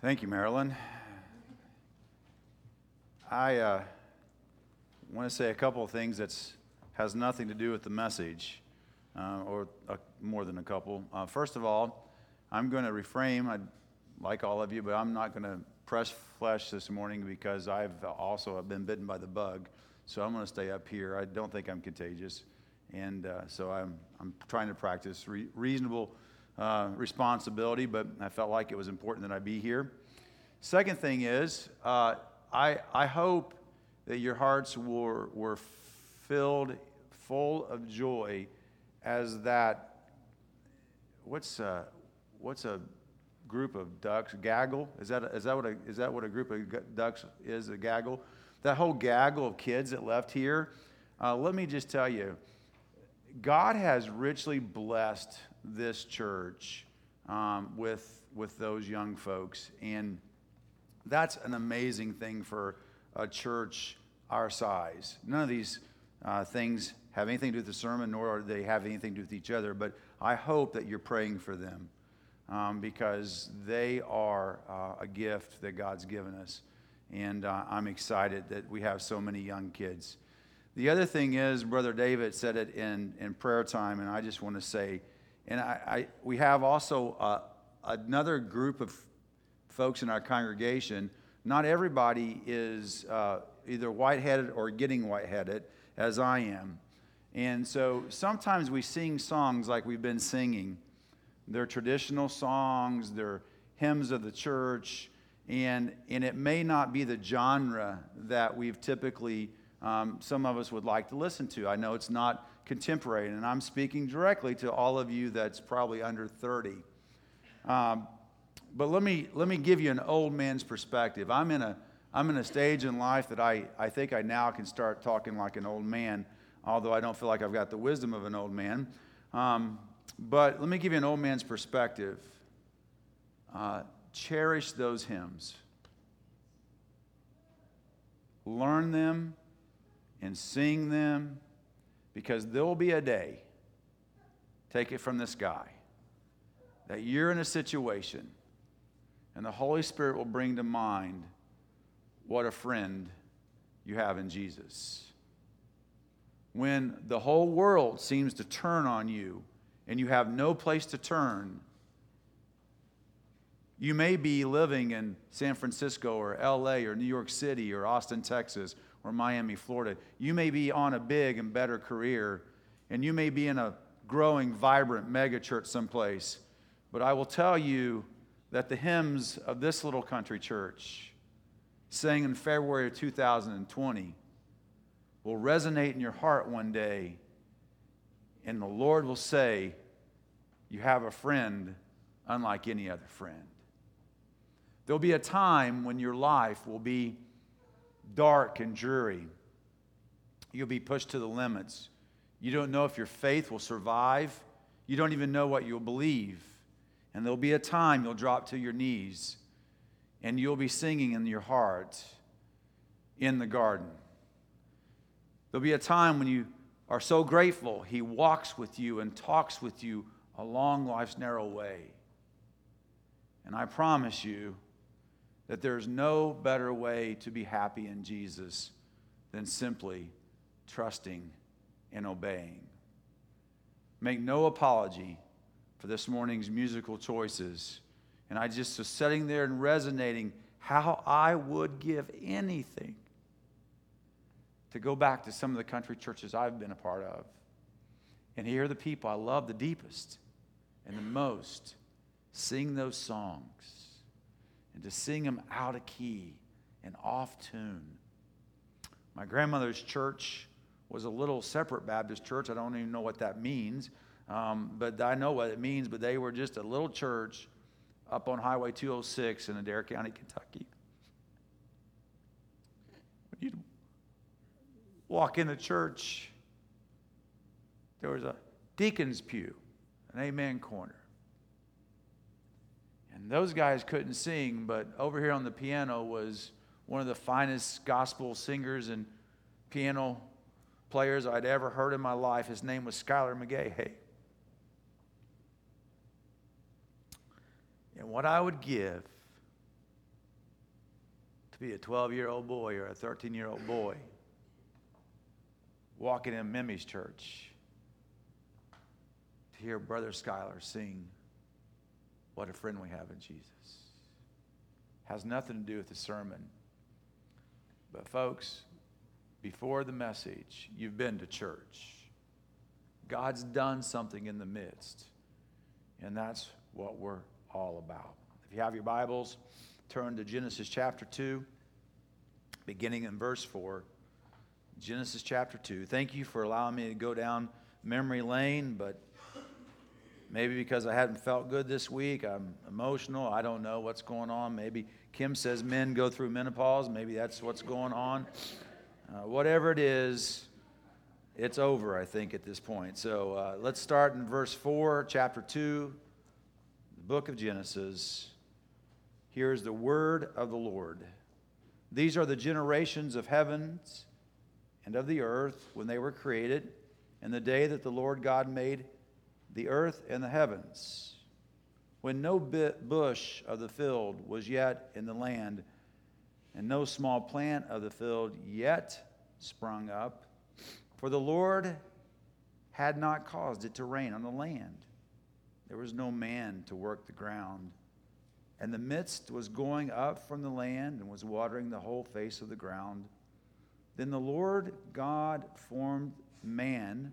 Thank you, Marilyn. I uh, want to say a couple of things that has nothing to do with the message, uh, or uh, more than a couple. Uh, first of all, I'm going to reframe, I'd like all of you, but I'm not going to press flesh this morning because I've also been bitten by the bug. So I'm going to stay up here. I don't think I'm contagious. And uh, so I'm, I'm trying to practice re- reasonable uh, responsibility, but I felt like it was important that I be here. Second thing is, uh, I, I hope that your hearts were, were filled full of joy as that, what's, uh, what's a group of ducks? Gaggle? Is that, is, that what a, is that what a group of ducks is, a gaggle? That whole gaggle of kids that left here, uh, let me just tell you, God has richly blessed this church um, with, with those young folks. And that's an amazing thing for a church our size. None of these uh, things have anything to do with the sermon, nor do they have anything to do with each other. But I hope that you're praying for them um, because they are uh, a gift that God's given us. And uh, I'm excited that we have so many young kids. The other thing is, Brother David said it in, in prayer time, and I just want to say, and I, I we have also uh, another group of folks in our congregation. Not everybody is uh, either white-headed or getting white-headed, as I am. And so sometimes we sing songs like we've been singing. They're traditional songs, they're hymns of the church, and, and it may not be the genre that we've typically um, some of us would like to listen to. I know it's not contemporary, and I'm speaking directly to all of you that's probably under 30. Um, but let me, let me give you an old man's perspective. I'm in a, I'm in a stage in life that I, I think I now can start talking like an old man, although I don't feel like I've got the wisdom of an old man. Um, but let me give you an old man's perspective. Uh, cherish those hymns, learn them and sing them because there will be a day, take it from this guy, that you're in a situation and the Holy Spirit will bring to mind what a friend you have in Jesus. When the whole world seems to turn on you and you have no place to turn, you may be living in San Francisco or LA or New York City or Austin, Texas or Miami, Florida. You may be on a big and better career, and you may be in a growing, vibrant megachurch someplace. But I will tell you that the hymns of this little country church, sang in February of 2020, will resonate in your heart one day, and the Lord will say, You have a friend unlike any other friend. There'll be a time when your life will be dark and dreary. You'll be pushed to the limits. You don't know if your faith will survive. You don't even know what you'll believe. And there'll be a time you'll drop to your knees and you'll be singing in your heart in the garden. There'll be a time when you are so grateful he walks with you and talks with you along life's narrow way. And I promise you, that there's no better way to be happy in Jesus than simply trusting and obeying. Make no apology for this morning's musical choices. And I just was sitting there and resonating how I would give anything to go back to some of the country churches I've been a part of and hear the people I love the deepest and the most sing those songs and to sing them out of key and off tune. My grandmother's church was a little separate Baptist church. I don't even know what that means, um, but I know what it means. But they were just a little church up on Highway 206 in Adair County, Kentucky. When you walk in the church, there was a deacon's pew, an amen corner. And those guys couldn't sing, but over here on the piano was one of the finest gospel singers and piano players I'd ever heard in my life. His name was Skylar McGahey. And what I would give to be a 12 year old boy or a 13 year old boy walking in Mimi's church to hear Brother Skylar sing, What a Friend We Have in Jesus. Has nothing to do with the sermon. But, folks, before the message, you've been to church. God's done something in the midst. And that's what we're all about. If you have your Bibles, turn to Genesis chapter 2, beginning in verse 4. Genesis chapter 2. Thank you for allowing me to go down memory lane, but maybe because I hadn't felt good this week, I'm emotional. I don't know what's going on. Maybe Kim says men go through menopause. Maybe that's what's going on. Uh, whatever it is, it's over, I think, at this point. So uh, let's start in verse 4, chapter 2, the book of Genesis. Here's the word of the Lord. These are the generations of heavens and of the earth when they were created, and the day that the Lord God made the earth and the heavens, when no bush of the field was yet in the land, and no small plant of the field yet sprung up, for the Lord had not caused it to rain on the land. There was no man to work the ground. And the mist was going up from the land and was watering the whole face of the ground. Then the Lord God formed man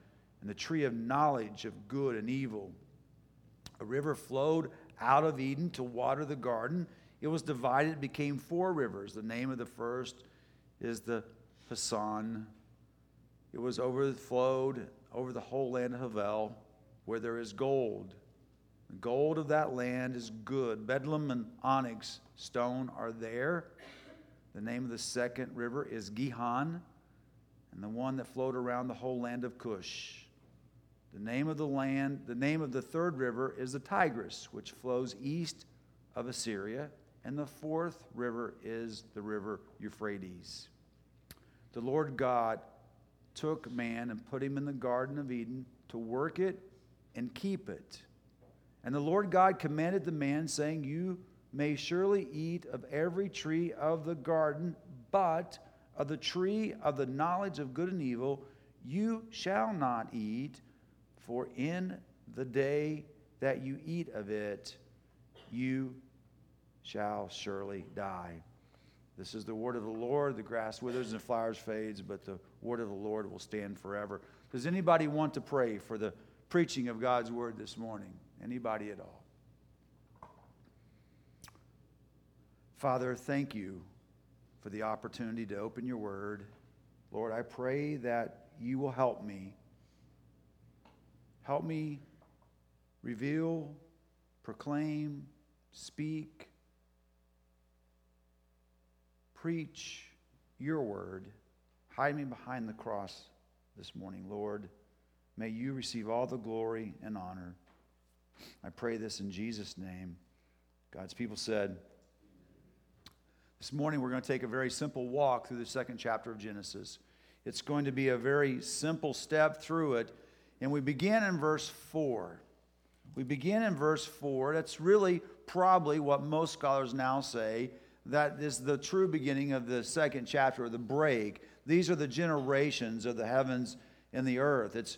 and the tree of knowledge of good and evil. A river flowed out of Eden to water the garden. It was divided, it became four rivers. The name of the first is the Pison. It was overflowed over the whole land of Havilah, where there is gold. The gold of that land is good. Bdellium and onyx stone are there. The name of the second river is Gihon and the one that flowed around the whole land of Cush. The name of the land, the name of the third river is the Tigris, which flows east of Assyria, and the fourth river is the river Euphrates. The Lord God took man and put him in the Garden of Eden to work it and keep it. And the Lord God commanded the man, saying, You may surely eat of every tree of the garden, but of the tree of the knowledge of good and evil you shall not eat, for in the day that you eat of it, you shall surely die. This is the word of the Lord. The grass withers and the flowers fades, but the word of the Lord will stand forever. Does anybody want to pray for the preaching of God's word this morning? Anybody at all? Father, thank you for the opportunity to open your word. Lord, I pray that you will help me. Help me reveal, proclaim, speak, preach your word. Hide me behind the cross this morning, Lord. May you receive all the glory and honor. I pray this in Jesus' name. God's people said, this morning, we're going to take a very simple walk through the second chapter of Genesis. It's going to be a very simple step through it. And we begin in verse 4. We begin in verse 4. That's really probably what most scholars now say that is the true beginning of the second chapter, or the break. These are the generations of the heavens and the earth. It's,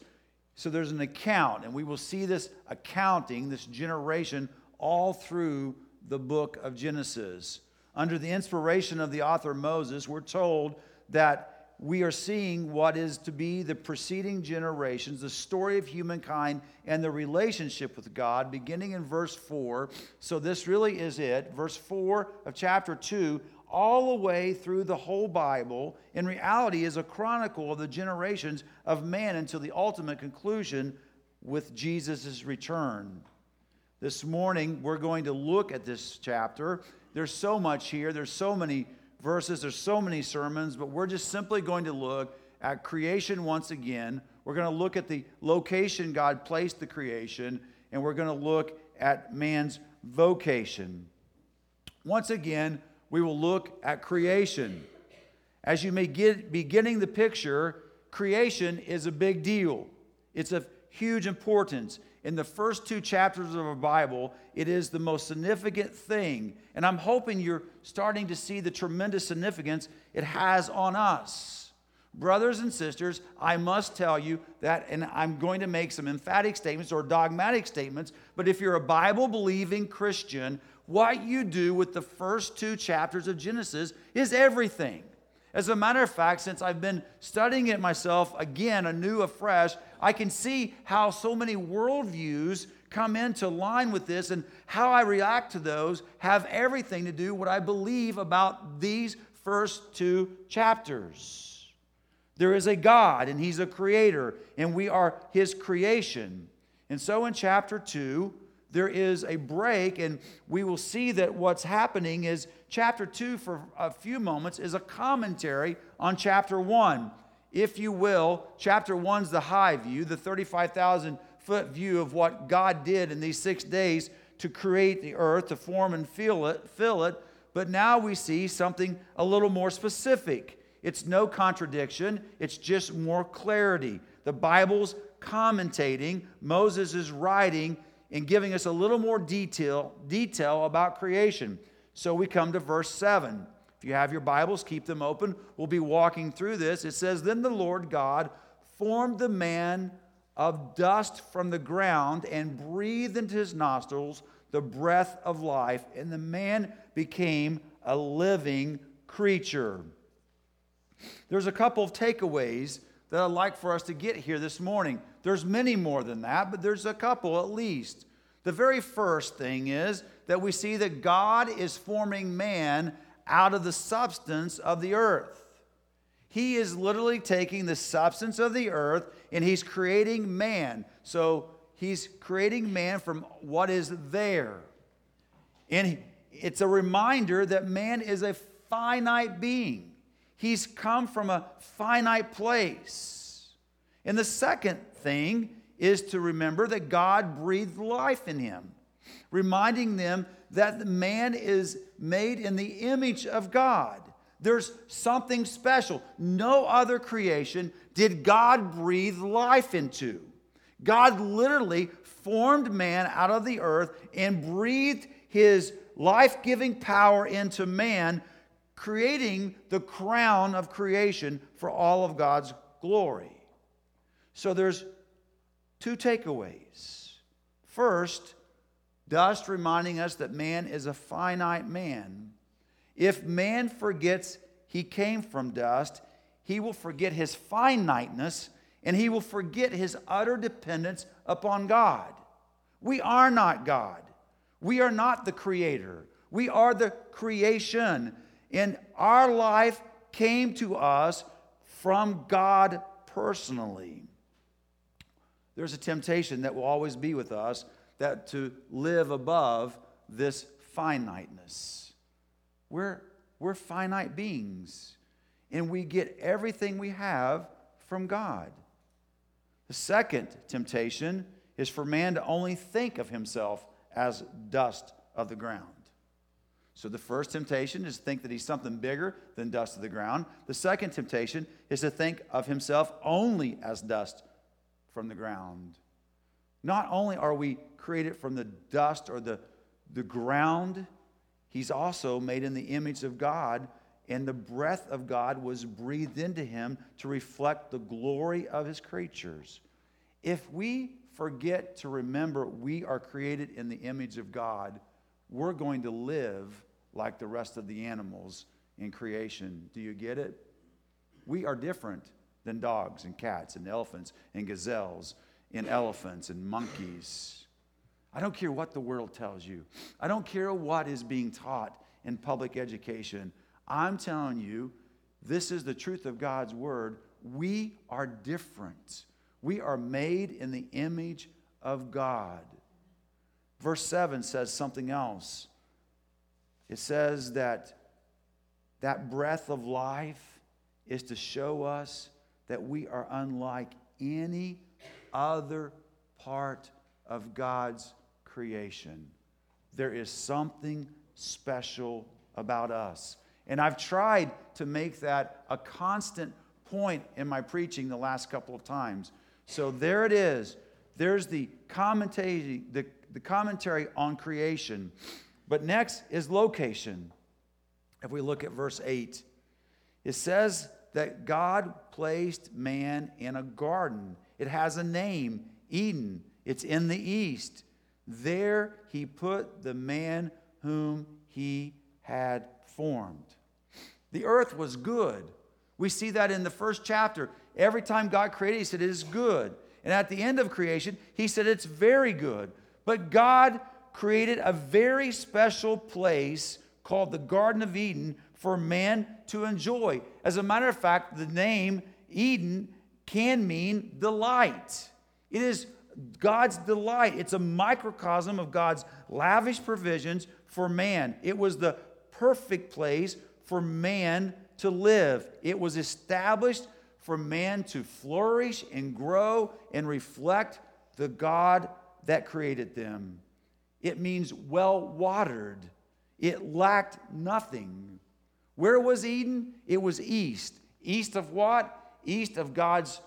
so there's an account, and we will see this accounting, this generation, all through the book of Genesis under the inspiration of the author Moses, we're told that we are seeing what is to be the preceding generations, the story of humankind and the relationship with God, beginning in verse 4. So, this really is it. Verse 4 of chapter 2, all the way through the whole Bible, in reality, is a chronicle of the generations of man until the ultimate conclusion with Jesus' return. This morning, we're going to look at this chapter there's so much here. There's so many verses. There's so many sermons, but we're just simply going to look at creation once again. We're going to look at the location God placed the creation, and we're going to look at man's vocation. Once again, we will look at creation. As you may get, be getting the picture, creation is a big deal. It's of huge importance. In the first two chapters of our Bible, it is the most significant thing. And I'm hoping you're starting to see the tremendous significance it has on us. Brothers and sisters, I must tell you that, and I'm going to make some emphatic statements or dogmatic statements, but if you're a Bible believing Christian, what you do with the first two chapters of Genesis is everything. As a matter of fact, since I've been studying it myself again, anew, afresh, I can see how so many worldviews come into line with this and how I react to those have everything to do with what I believe about these first two chapters. There is a God, and He's a creator, and we are His creation. And so in chapter 2, there is a break, and we will see that what's happening is chapter 2, for a few moments, is a commentary on chapter 1. If you will, chapter 1's the high view, the 35,000 foot view of what God did in these six days to create the earth, to form and fill it, fill it. But now we see something a little more specific. It's no contradiction, it's just more clarity. The Bible's commentating, Moses is writing and giving us a little more detail, detail about creation. So we come to verse 7. If you have your Bibles, keep them open. We'll be walking through this. It says, Then the Lord God formed the man of dust from the ground and breathed into his nostrils the breath of life, and the man became a living creature. There's a couple of takeaways that I'd like for us to get here this morning. There's many more than that, but there's a couple at least. The very first thing is that we see that God is forming man out of the substance of the earth. He is literally taking the substance of the earth and he's creating man. So he's creating man from what is there. And it's a reminder that man is a finite being. He's come from a finite place. And the second thing is to remember that God breathed life in him, reminding them that man is made in the image of God. There's something special. No other creation did God breathe life into. God literally formed man out of the earth and breathed his life giving power into man creating the crown of creation for all of God's glory. So there's two takeaways. First, dust reminding us that man is a finite man. If man forgets he came from dust, he will forget his finiteness and he will forget his utter dependence upon God. We are not God. We are not the creator. We are the creation. And our life came to us from God personally. There's a temptation that will always be with us that to live above this finiteness. We're, we're finite beings, and we get everything we have from God. The second temptation is for man to only think of himself as dust of the ground. So the first temptation is to think that he's something bigger than dust of the ground. The second temptation is to think of himself only as dust from the ground. Not only are we created from the dust or the, the ground, he's also made in the image of God, and the breath of God was breathed into him to reflect the glory of his creatures. If we forget to remember we are created in the image of God, we're going to live like the rest of the animals in creation. Do you get it? We are different than dogs and cats and elephants and gazelles and elephants and monkeys. I don't care what the world tells you. I don't care what is being taught in public education. I'm telling you, this is the truth of God's word. We are different. We are made in the image of God. Verse 7 says something else. It says that that breath of life is to show us that we are unlike any other part of God's creation. There is something special about us. And I've tried to make that a constant point in my preaching the last couple of times. So there it is. There's the commentary, the, the commentary on creation. But next is location. If we look at verse 8, it says that God placed man in a garden. It has a name, Eden. It's in the east. There he put the man whom he had formed. The earth was good. We see that in the first chapter. Every time God created, he said, It is good. And at the end of creation, he said, It's very good. But God created a very special place called the Garden of Eden for man to enjoy. As a matter of fact, the name Eden can mean delight. It is God's delight. It's a microcosm of God's lavish provisions for man. It was the perfect place for man to live. It was established for man to flourish and grow and reflect the God that created them. It means well watered. It lacked nothing. Where was Eden? It was east. East of what? East of God's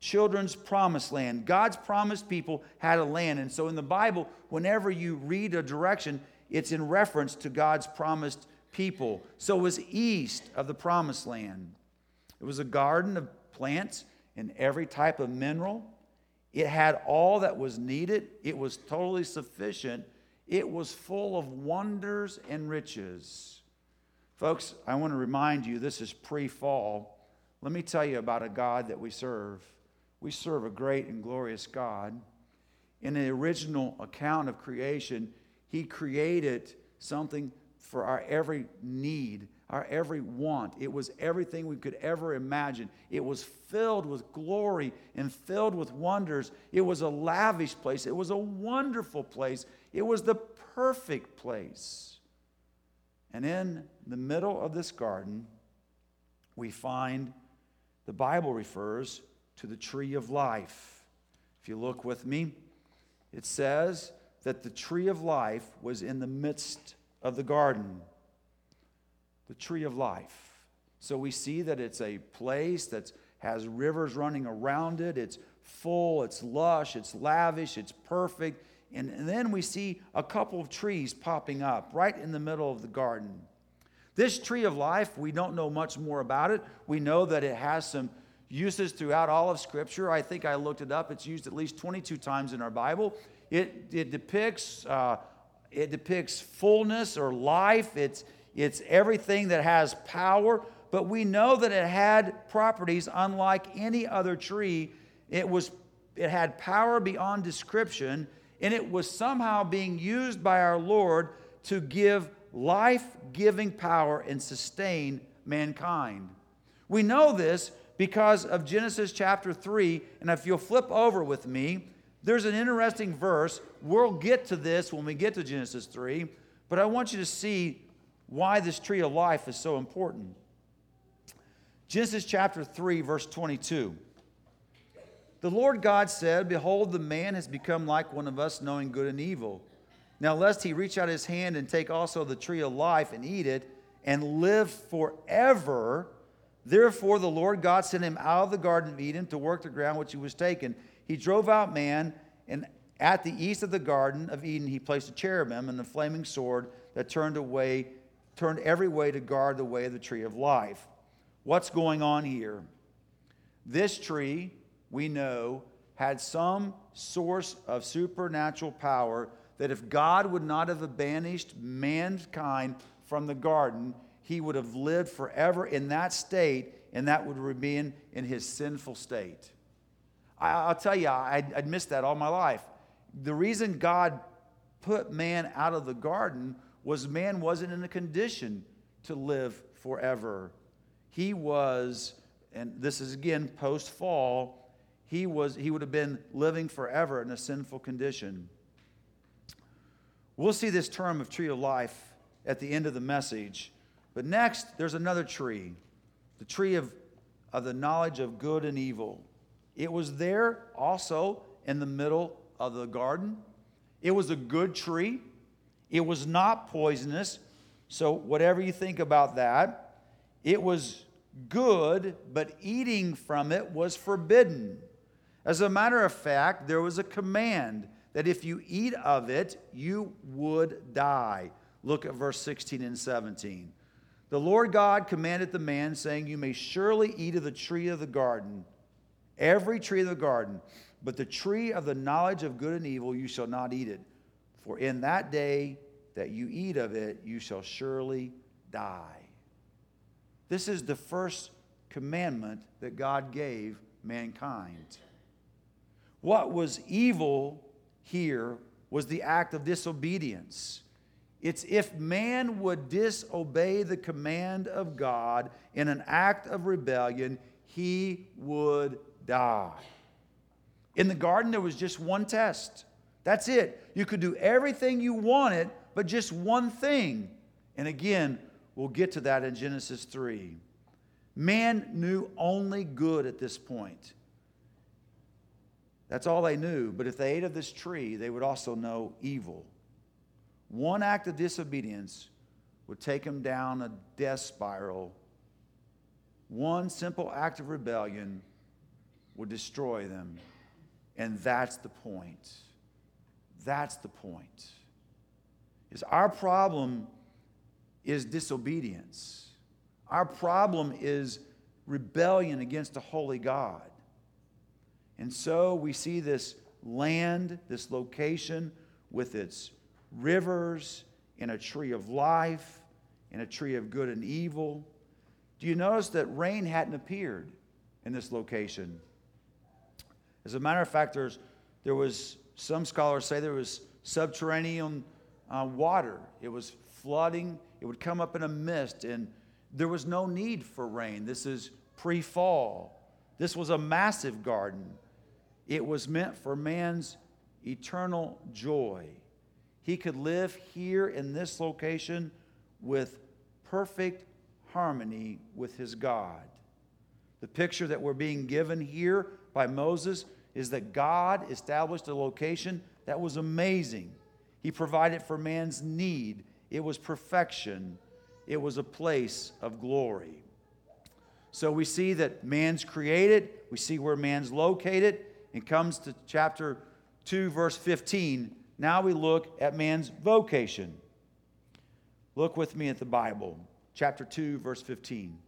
children's promised land. God's promised people had a land. And so in the Bible, whenever you read a direction, it's in reference to God's promised people. So it was east of the promised land. It was a garden of plants and every type of mineral. It had all that was needed, it was totally sufficient. It was full of wonders and riches. Folks, I want to remind you this is pre fall. Let me tell you about a God that we serve. We serve a great and glorious God. In the original account of creation, He created something for our every need, our every want. It was everything we could ever imagine. It was filled with glory and filled with wonders. It was a lavish place. It was a wonderful place. It was the perfect place. And in the middle of this garden, we find the Bible refers to the tree of life. If you look with me, it says that the tree of life was in the midst of the garden, the tree of life. So we see that it's a place that has rivers running around it. It's full, it's lush, it's lavish, it's perfect. And, and then we see a couple of trees popping up right in the middle of the garden. This tree of life, we don't know much more about it. We know that it has some uses throughout all of Scripture. I think I looked it up. It's used at least 22 times in our Bible. It, it depicts uh, it depicts fullness or life. It's, it's everything that has power. But we know that it had properties unlike any other tree. It, was, it had power beyond description, and it was somehow being used by our Lord to give life giving power and sustain mankind. We know this because of Genesis chapter 3. And if you'll flip over with me, there's an interesting verse. We'll get to this when we get to Genesis 3, but I want you to see why this tree of life is so important. Genesis chapter 3, verse 22. The Lord God said, Behold, the man has become like one of us, knowing good and evil. Now, lest he reach out his hand and take also the tree of life and eat it and live forever. Therefore, the Lord God sent him out of the Garden of Eden to work the ground which he was taken. He drove out man, and at the east of the Garden of Eden, he placed a cherubim and a flaming sword that turned away, turned every way to guard the way of the tree of life. What's going on here? This tree, we know, had some source of supernatural power that if God would not have banished mankind from the garden, he would have lived forever in that state, and that would remain in his sinful state. I, will tell you, I'd, I'd missed that all my life. The reason God put man out of the garden was man wasn't in a condition to live forever. He was, and this is again post fall, he was he would have been living forever in a sinful condition. We'll see this term of tree of life at the end of the message, But next, there's another tree, the tree of, of the knowledge of good and evil. It was there also in the middle of the garden. It was a good tree. It was not poisonous. So, whatever you think about that, it was good, but eating from it was forbidden. As a matter of fact, there was a command that if you eat of it, you would die. Look at verse 16 and 17. The Lord God commanded the man, saying, You may surely eat of the tree of the garden, every tree of the garden, but the tree of the knowledge of good and evil you shall not eat it. For in that day that you eat of it, you shall surely die. This is the first commandment that God gave mankind. What was evil here was the act of disobedience. It's if man would disobey the command of God in an act of rebellion, he would die. In the garden, there was just one test. That's it. You could do everything you wanted, but just one thing. And again, we'll get to that in Genesis 3. Man knew only good at this point. That's all they knew. But if they ate of this tree, they would also know evil. One act of disobedience would take them down a death spiral. One simple act of rebellion would destroy them. And that's the point. That's the point. Is our problem is disobedience. Our problem is rebellion against a holy God. And so we see this land, this location with its rivers and a tree of life and a tree of good and evil. Do you notice that rain hadn't appeared in this location? As a matter of fact, there's, there was, some scholars say there was subterranean uh, water. It was flooding, it would come up in a mist, and there was no need for rain. This is pre fall. This was a massive garden. It was meant for man's eternal joy. He could live here in this location with perfect harmony with his God. The picture that we're being given here by Moses is that God established a location that was amazing. He provided for man's need, it was perfection, it was a place of glory. So we see that man's created, we see where man's located, and comes to chapter 2, verse 15. Now we look at man's vocation. Look with me at the Bible, chapter 2, verse 15.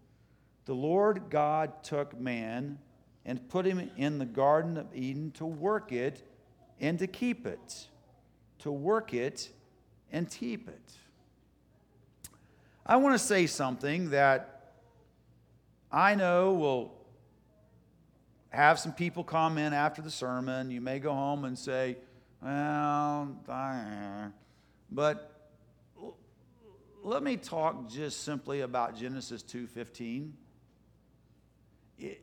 The Lord God took man and put him in the Garden of Eden to work it and to keep it. To work it and keep it. I want to say something that I know will have some people come in after the sermon. You may go home and say, well, but let me talk just simply about Genesis 2:15. It,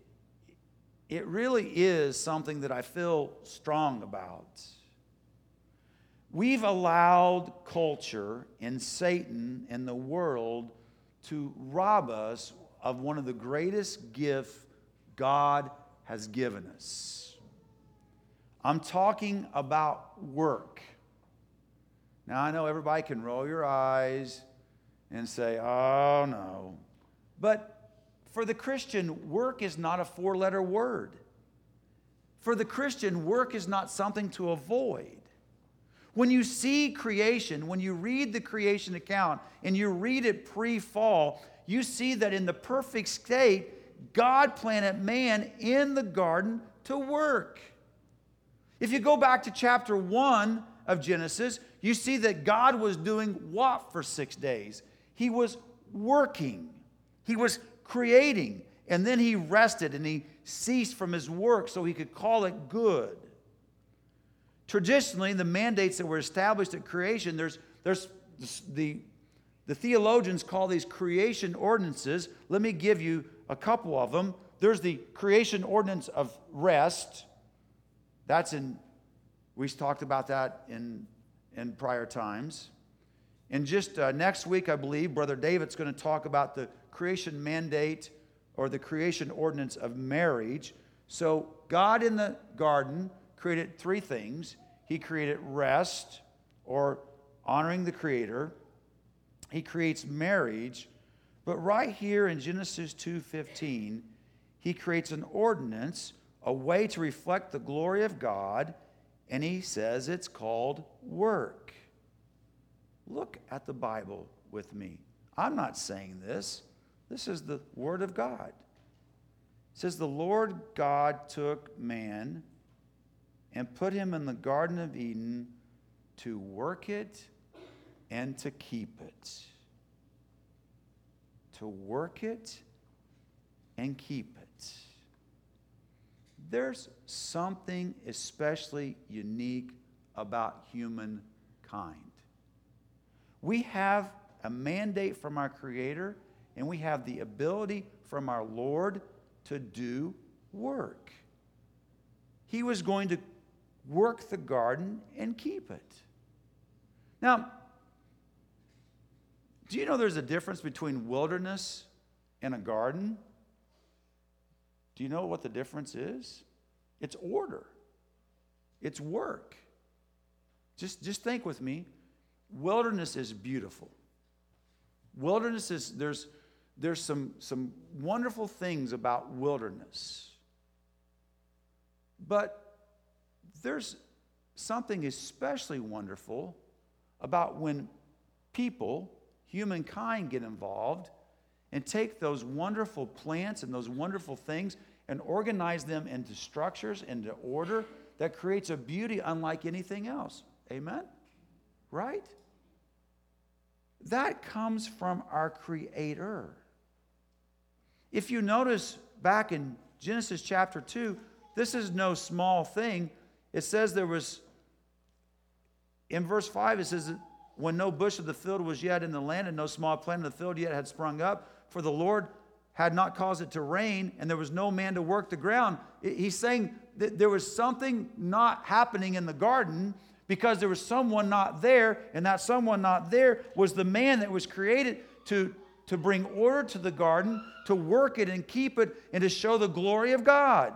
it really is something that I feel strong about. We've allowed culture and Satan and the world to rob us of one of the greatest gifts God has given us. I'm talking about work. Now, I know everybody can roll your eyes and say, oh no. But for the Christian, work is not a four letter word. For the Christian, work is not something to avoid. When you see creation, when you read the creation account and you read it pre fall, you see that in the perfect state, God planted man in the garden to work. If you go back to chapter 1 of Genesis, you see that God was doing what for six days? He was working. He was creating. And then he rested and he ceased from his work so he could call it good. Traditionally, the mandates that were established at creation, there's, there's the, the theologians call these creation ordinances. Let me give you a couple of them. There's the creation ordinance of rest. That's in, we talked about that in, in prior times. And just uh, next week, I believe, Brother David's going to talk about the creation mandate or the creation ordinance of marriage. So, God in the garden created three things He created rest or honoring the Creator, He creates marriage. But right here in Genesis 2:15, he creates an ordinance, a way to reflect the glory of God, and he says it's called work. Look at the Bible with me. I'm not saying this. This is the word of God. It says the Lord God took man and put him in the garden of Eden to work it and to keep it. To work it and keep it. There's something especially unique about humankind. We have a mandate from our Creator, and we have the ability from our Lord to do work. He was going to work the garden and keep it. Now, do you know there's a difference between wilderness and a garden? Do you know what the difference is? It's order, it's work. Just, just think with me. Wilderness is beautiful. Wilderness is, there's, there's some, some wonderful things about wilderness. But there's something especially wonderful about when people, humankind, get involved and take those wonderful plants and those wonderful things and organize them into structures, into order that creates a beauty unlike anything else. Amen? Right? That comes from our Creator. If you notice back in Genesis chapter 2, this is no small thing. It says there was, in verse 5, it says, when no bush of the field was yet in the land and no small plant of the field yet had sprung up, for the Lord had not caused it to rain, and there was no man to work the ground. He's saying that there was something not happening in the garden because there was someone not there, and that someone not there was the man that was created to, to bring order to the garden, to work it and keep it, and to show the glory of God.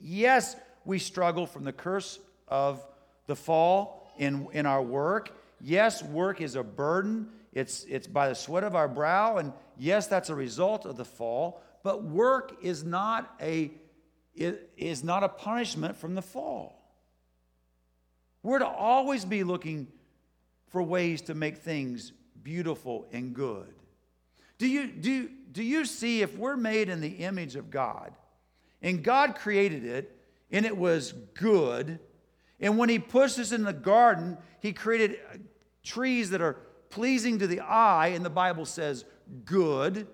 Yes, we struggle from the curse of the fall in, in our work. Yes, work is a burden it's, it's by the sweat of our brow. And yes, that's a result of the fall. But work is not a, is not a punishment from the fall. We're to always be looking for ways to make things beautiful and good. Do you, do, do you see if we're made in the image of God and God created it and it was good, and when He pushed us in the garden, He created trees that are pleasing to the eye, and the Bible says good,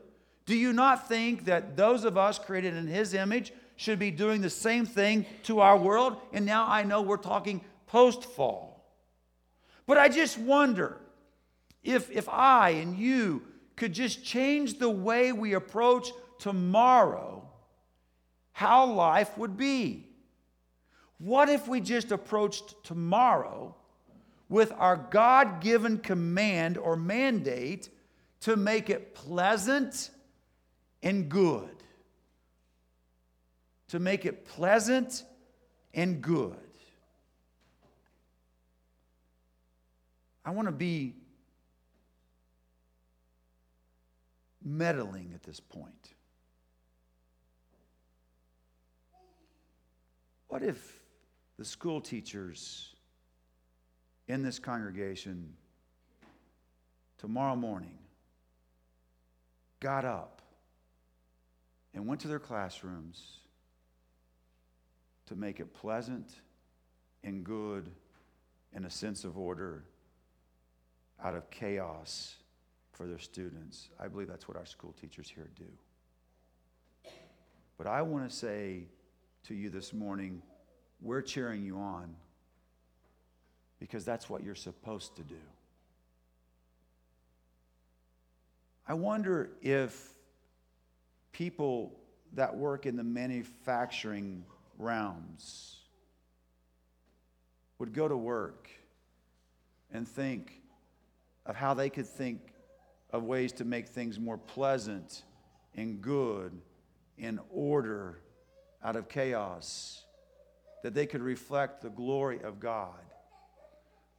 do you not think that those of us created in His image should be doing the same thing to our world? And now I know we're talking post fall. But I just wonder if, if I and you could just change the way we approach tomorrow, how life would be. What if we just approached tomorrow with our God given command or mandate to make it pleasant and good. To make it pleasant and good. I want to be meddling at this point. What if the school teachers in this congregation tomorrow morning got up and went to their classrooms to make it pleasant and good and a sense of order out of chaos for their students. I believe that's what our school teachers here do. But I want to say to you this morning, we're cheering you on because that's what you're supposed to do. I wonder if people that work in the manufacturing realms would go to work and think, of how they could think of ways to make things more pleasant and good in order out of chaos, that they could reflect the glory of God.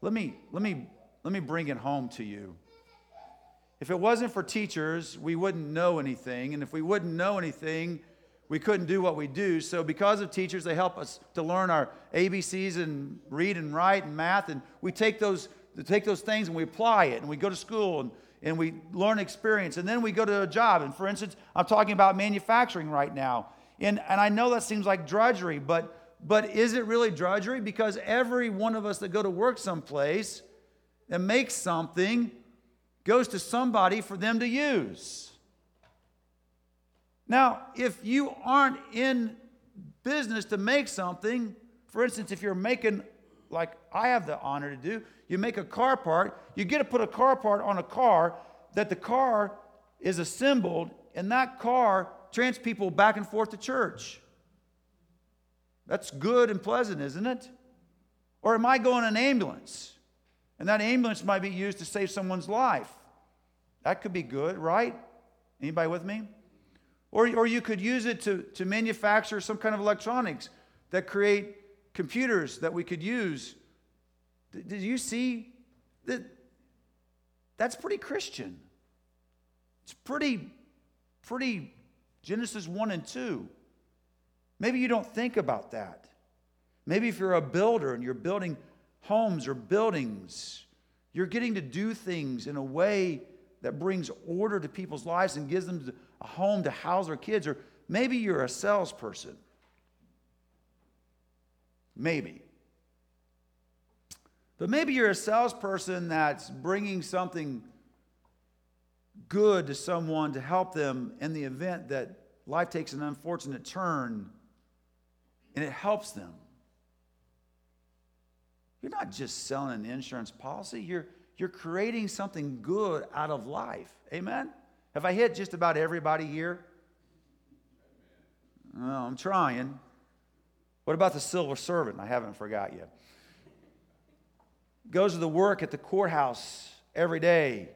Let me, let me, let me bring it home to you. If it wasn't for teachers, we wouldn't know anything. And if we wouldn't know anything, we couldn't do what we do. So, because of teachers, they help us to learn our ABCs and read and write and math. And we take those, take those things and we apply it. And we go to school and, and we learn experience. And then we go to a job. And for instance, I'm talking about manufacturing right now. And, and I know that seems like drudgery, but, but is it really drudgery? Because every one of us that go to work someplace and make something goes to somebody for them to use. Now, if you aren't in business to make something, for instance, if you're making, like I have the honor to do, you make a car part, you get to put a car part on a car that the car is assembled, and that car trans people back and forth to church. That's good and pleasant, isn't it? Or am I going an ambulance? And that ambulance might be used to save someone's life. That could be good, right? Anybody with me? Or, or you could use it to, to manufacture some kind of electronics that create computers that we could use. Did you see that? That's pretty Christian. It's pretty, pretty Genesis 1 and 2. Maybe you don't think about that. Maybe if you're a builder and you're building homes or buildings, you're getting to do things in a way that brings order to people's lives and gives them a home to house their kids. Or maybe you're a salesperson. Maybe. But maybe you're a salesperson that's bringing something good to someone to help them in the event that life takes an unfortunate turn and it helps them. You're not just selling an insurance policy, you're you're creating something good out of life. Amen? Have I hit just about everybody here? Well, I'm trying. What about the silver servant? I haven't forgot yet. Goes to the work at the courthouse every day.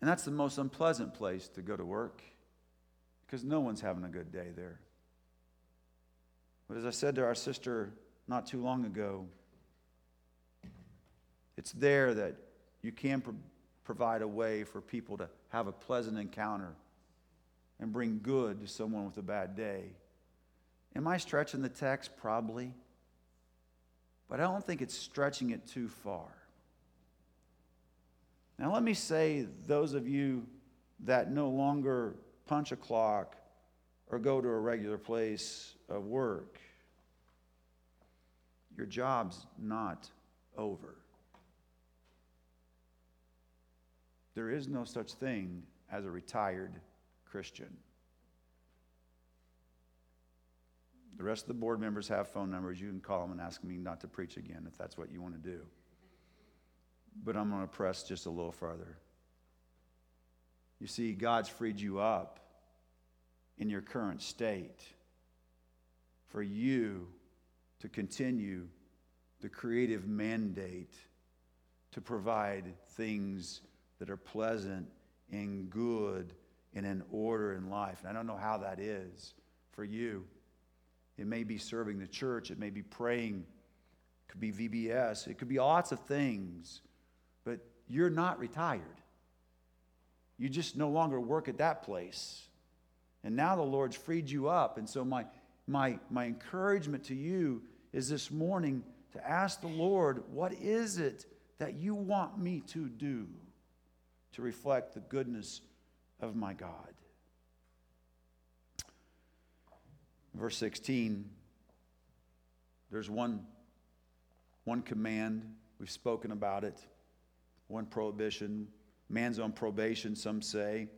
And that's the most unpleasant place to go to work because no one's having a good day there. But as I said to our sister not too long ago, it's there that you can pro- provide a way for people to have a pleasant encounter and bring good to someone with a bad day. Am I stretching the text? Probably. But I don't think it's stretching it too far. Now, let me say, those of you that no longer punch a clock or go to a regular place of work, your job's not over. There is no such thing as a retired Christian. The rest of the board members have phone numbers. You can call them and ask me not to preach again if that's what you want to do. But I'm going to press just a little further. You see, God's freed you up in your current state for you to continue the creative mandate to provide things that are pleasant and good and in order in life. And I don't know how that is for you. It may be serving the church, it may be praying, it could be VBS, it could be lots of things, but you're not retired. You just no longer work at that place. And now the Lord's freed you up. And so, my, my, my encouragement to you is this morning to ask the Lord, what is it that you want me to do? to reflect the goodness of my God. Verse 16, there's one, one command. We've spoken about it. One prohibition. Man's on probation, some say.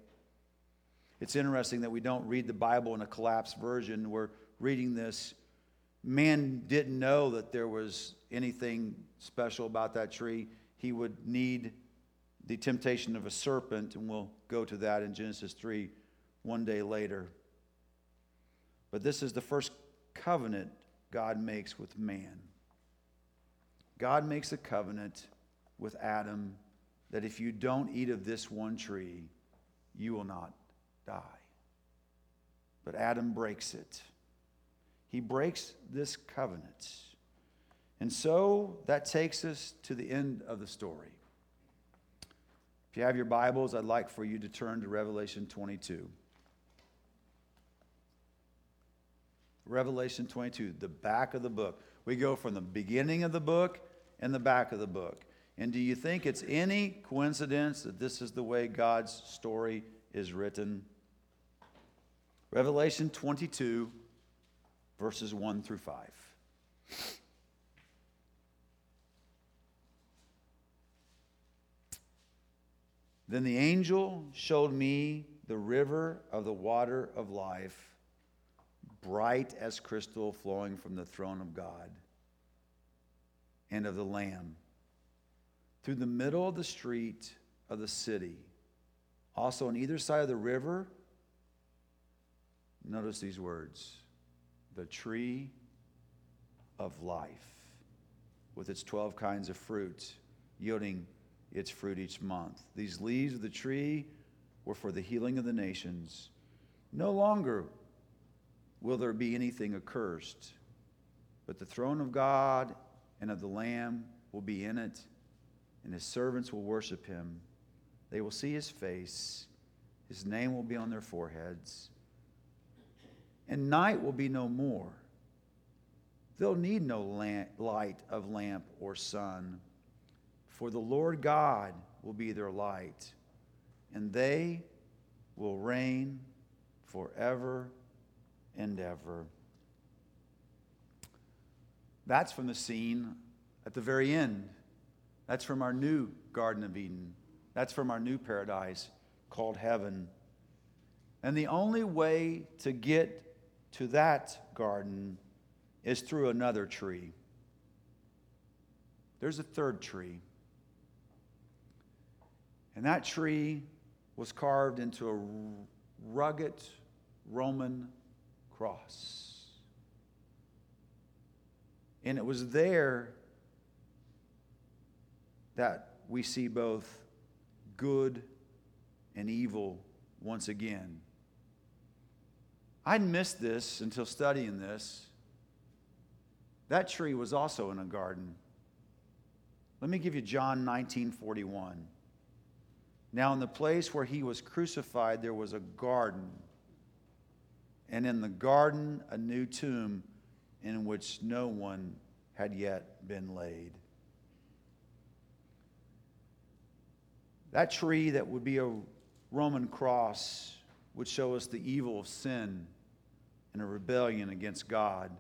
It's interesting that we don't read the Bible in a collapsed version. We're reading this. Man didn't know that there was anything special about that tree. He would need the temptation of a serpent, and we'll go to that in Genesis 3 one day later. But this is the first covenant God makes with man. God makes a covenant with Adam that if you don't eat of this one tree, you will not die. But Adam breaks it. He breaks this covenant. And so that takes us to the end of the story. If you have your Bibles, I'd like for you to turn to Revelation 22. Revelation 22, the back of the book. We go from the beginning of the book and the back of the book. And do you think it's any coincidence that this is the way God's story is written? Revelation 22, verses 1 through 5. Then the angel showed me the river of the water of life bright as crystal flowing from the throne of God and of the Lamb. Through the middle of the street of the city, also on either side of the river, notice these words the tree of life, with its 12 kinds of fruit, yielding its fruit each month. These leaves of the tree were for the healing of the nations. No longer will there be anything accursed. But the throne of God and of the Lamb will be in it, and his servants will worship him. They will see his face, his name will be on their foreheads. And night will be no more. They'll need no light of lamp or sun, for the Lord God will be their light, and they will reign forever and ever. That's from the scene at the very end. That's from our new Garden of Eden. That's from our new paradise called heaven. And the only way to get to that garden is through another tree. There's a third tree. And that tree was carved into a rugged Roman cross. And it was there that we see both good and evil once again. I'd missed this until studying this. That tree was also in a garden. Let me give you John 19 41. Now, in the place where he was crucified, there was a garden and in the garden a new tomb in which no one had yet been laid. That tree that would be a Roman cross would show us the evil of sin and a rebellion against God.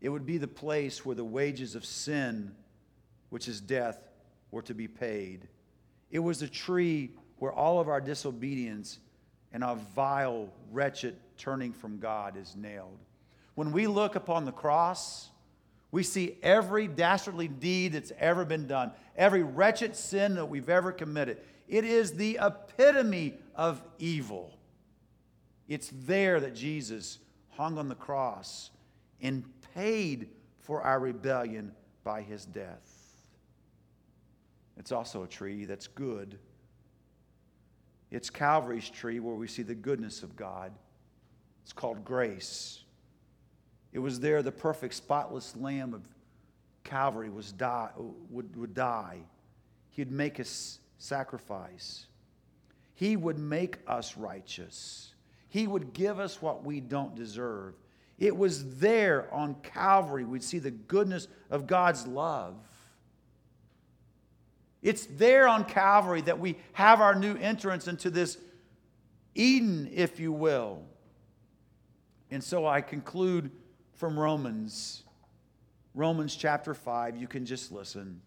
It would be the place where the wages of sin, which is death, were to be paid. It was a tree where all of our disobedience and our vile, wretched turning from God is nailed. When we look upon the cross, we see every dastardly deed that's ever been done, every wretched sin that we've ever committed. It is the epitome of evil. It's there that Jesus hung on the cross and paid for our rebellion by his death. It's also a tree that's good. It's Calvary's tree where we see the goodness of God. It's called grace. It was there the perfect, spotless Lamb of Calvary was die, would, would die. He'd make us sacrifice. He would make us righteous. He would give us what we don't deserve. It was there on Calvary we'd see the goodness of God's love. It's there on Calvary that we have our new entrance into this Eden, if you will. And so I conclude from Romans, Romans chapter 5. You can just listen.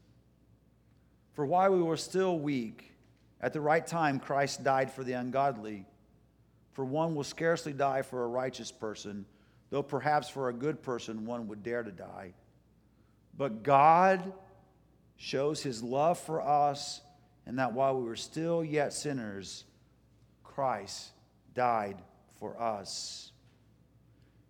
For while we were still weak, at the right time, Christ died for the ungodly. For one will scarcely die for a righteous person, though perhaps for a good person one would dare to die. But God shows his love for us, and that while we were still yet sinners, Christ died for us.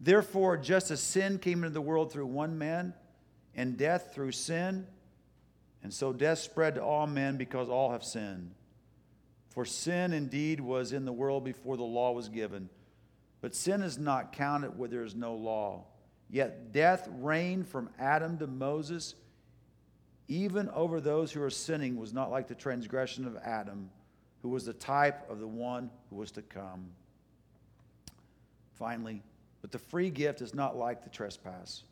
Therefore, just as sin came into the world through one man, and death through sin, and so death spread to all men because all have sinned. For sin indeed was in the world before the law was given, but sin is not counted where there is no law. Yet death reigned from Adam to Moses, even over those who are sinning, was not like the transgression of Adam, who was the type of the one who was to come. Finally, but the free gift is not like the trespass.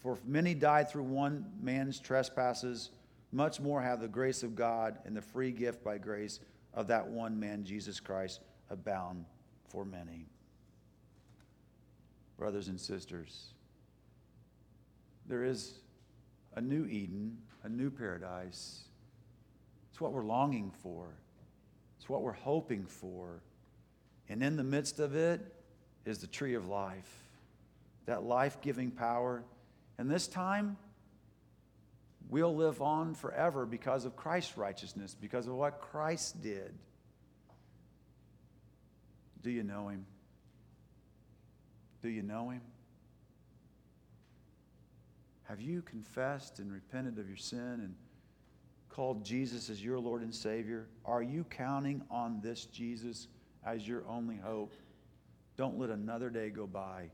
For if many died through one man's trespasses, much more have the grace of God and the free gift by grace of that one man, Jesus Christ, abound for many. Brothers and sisters, there is a new Eden, a new paradise. It's what we're longing for, it's what we're hoping for. And in the midst of it is the tree of life, that life giving power. And this time, we'll live on forever because of Christ's righteousness, because of what Christ did. Do you know him? Do you know him? Have you confessed and repented of your sin and called Jesus as your Lord and Savior? Are you counting on this Jesus as your only hope? Don't let another day go by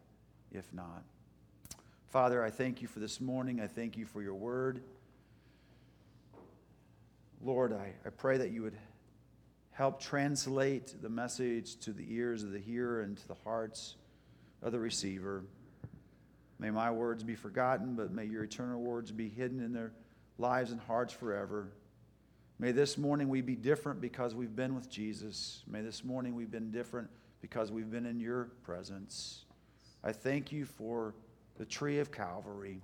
if not. Father, I thank you for this morning. I thank you for your word. Lord, I, I pray that you would help translate the message to the ears of the hearer and to the hearts of the receiver. May my words be forgotten, but may your eternal words be hidden in their lives and hearts forever. May this morning we be different because we've been with Jesus. May this morning we've been different because we've been in your presence. I thank you for the tree of Calvary.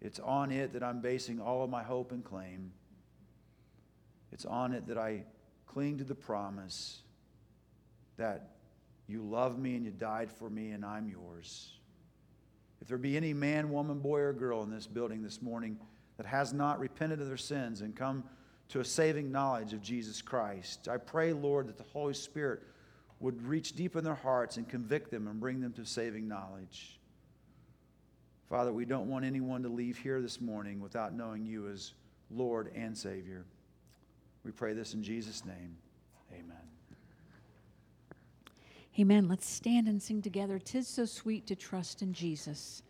It's on it that I'm basing all of my hope and claim. It's on it that I cling to the promise that you love me and you died for me and I'm yours. If there be any man, woman, boy, or girl in this building this morning that has not repented of their sins and come to a saving knowledge of Jesus Christ, I pray, Lord, that the Holy Spirit would reach deep in their hearts and convict them and bring them to saving knowledge. Father, we don't want anyone to leave here this morning without knowing you as Lord and Savior. We pray this in Jesus' name. Amen. Amen. Let's stand and sing together. Tis so sweet to trust in Jesus.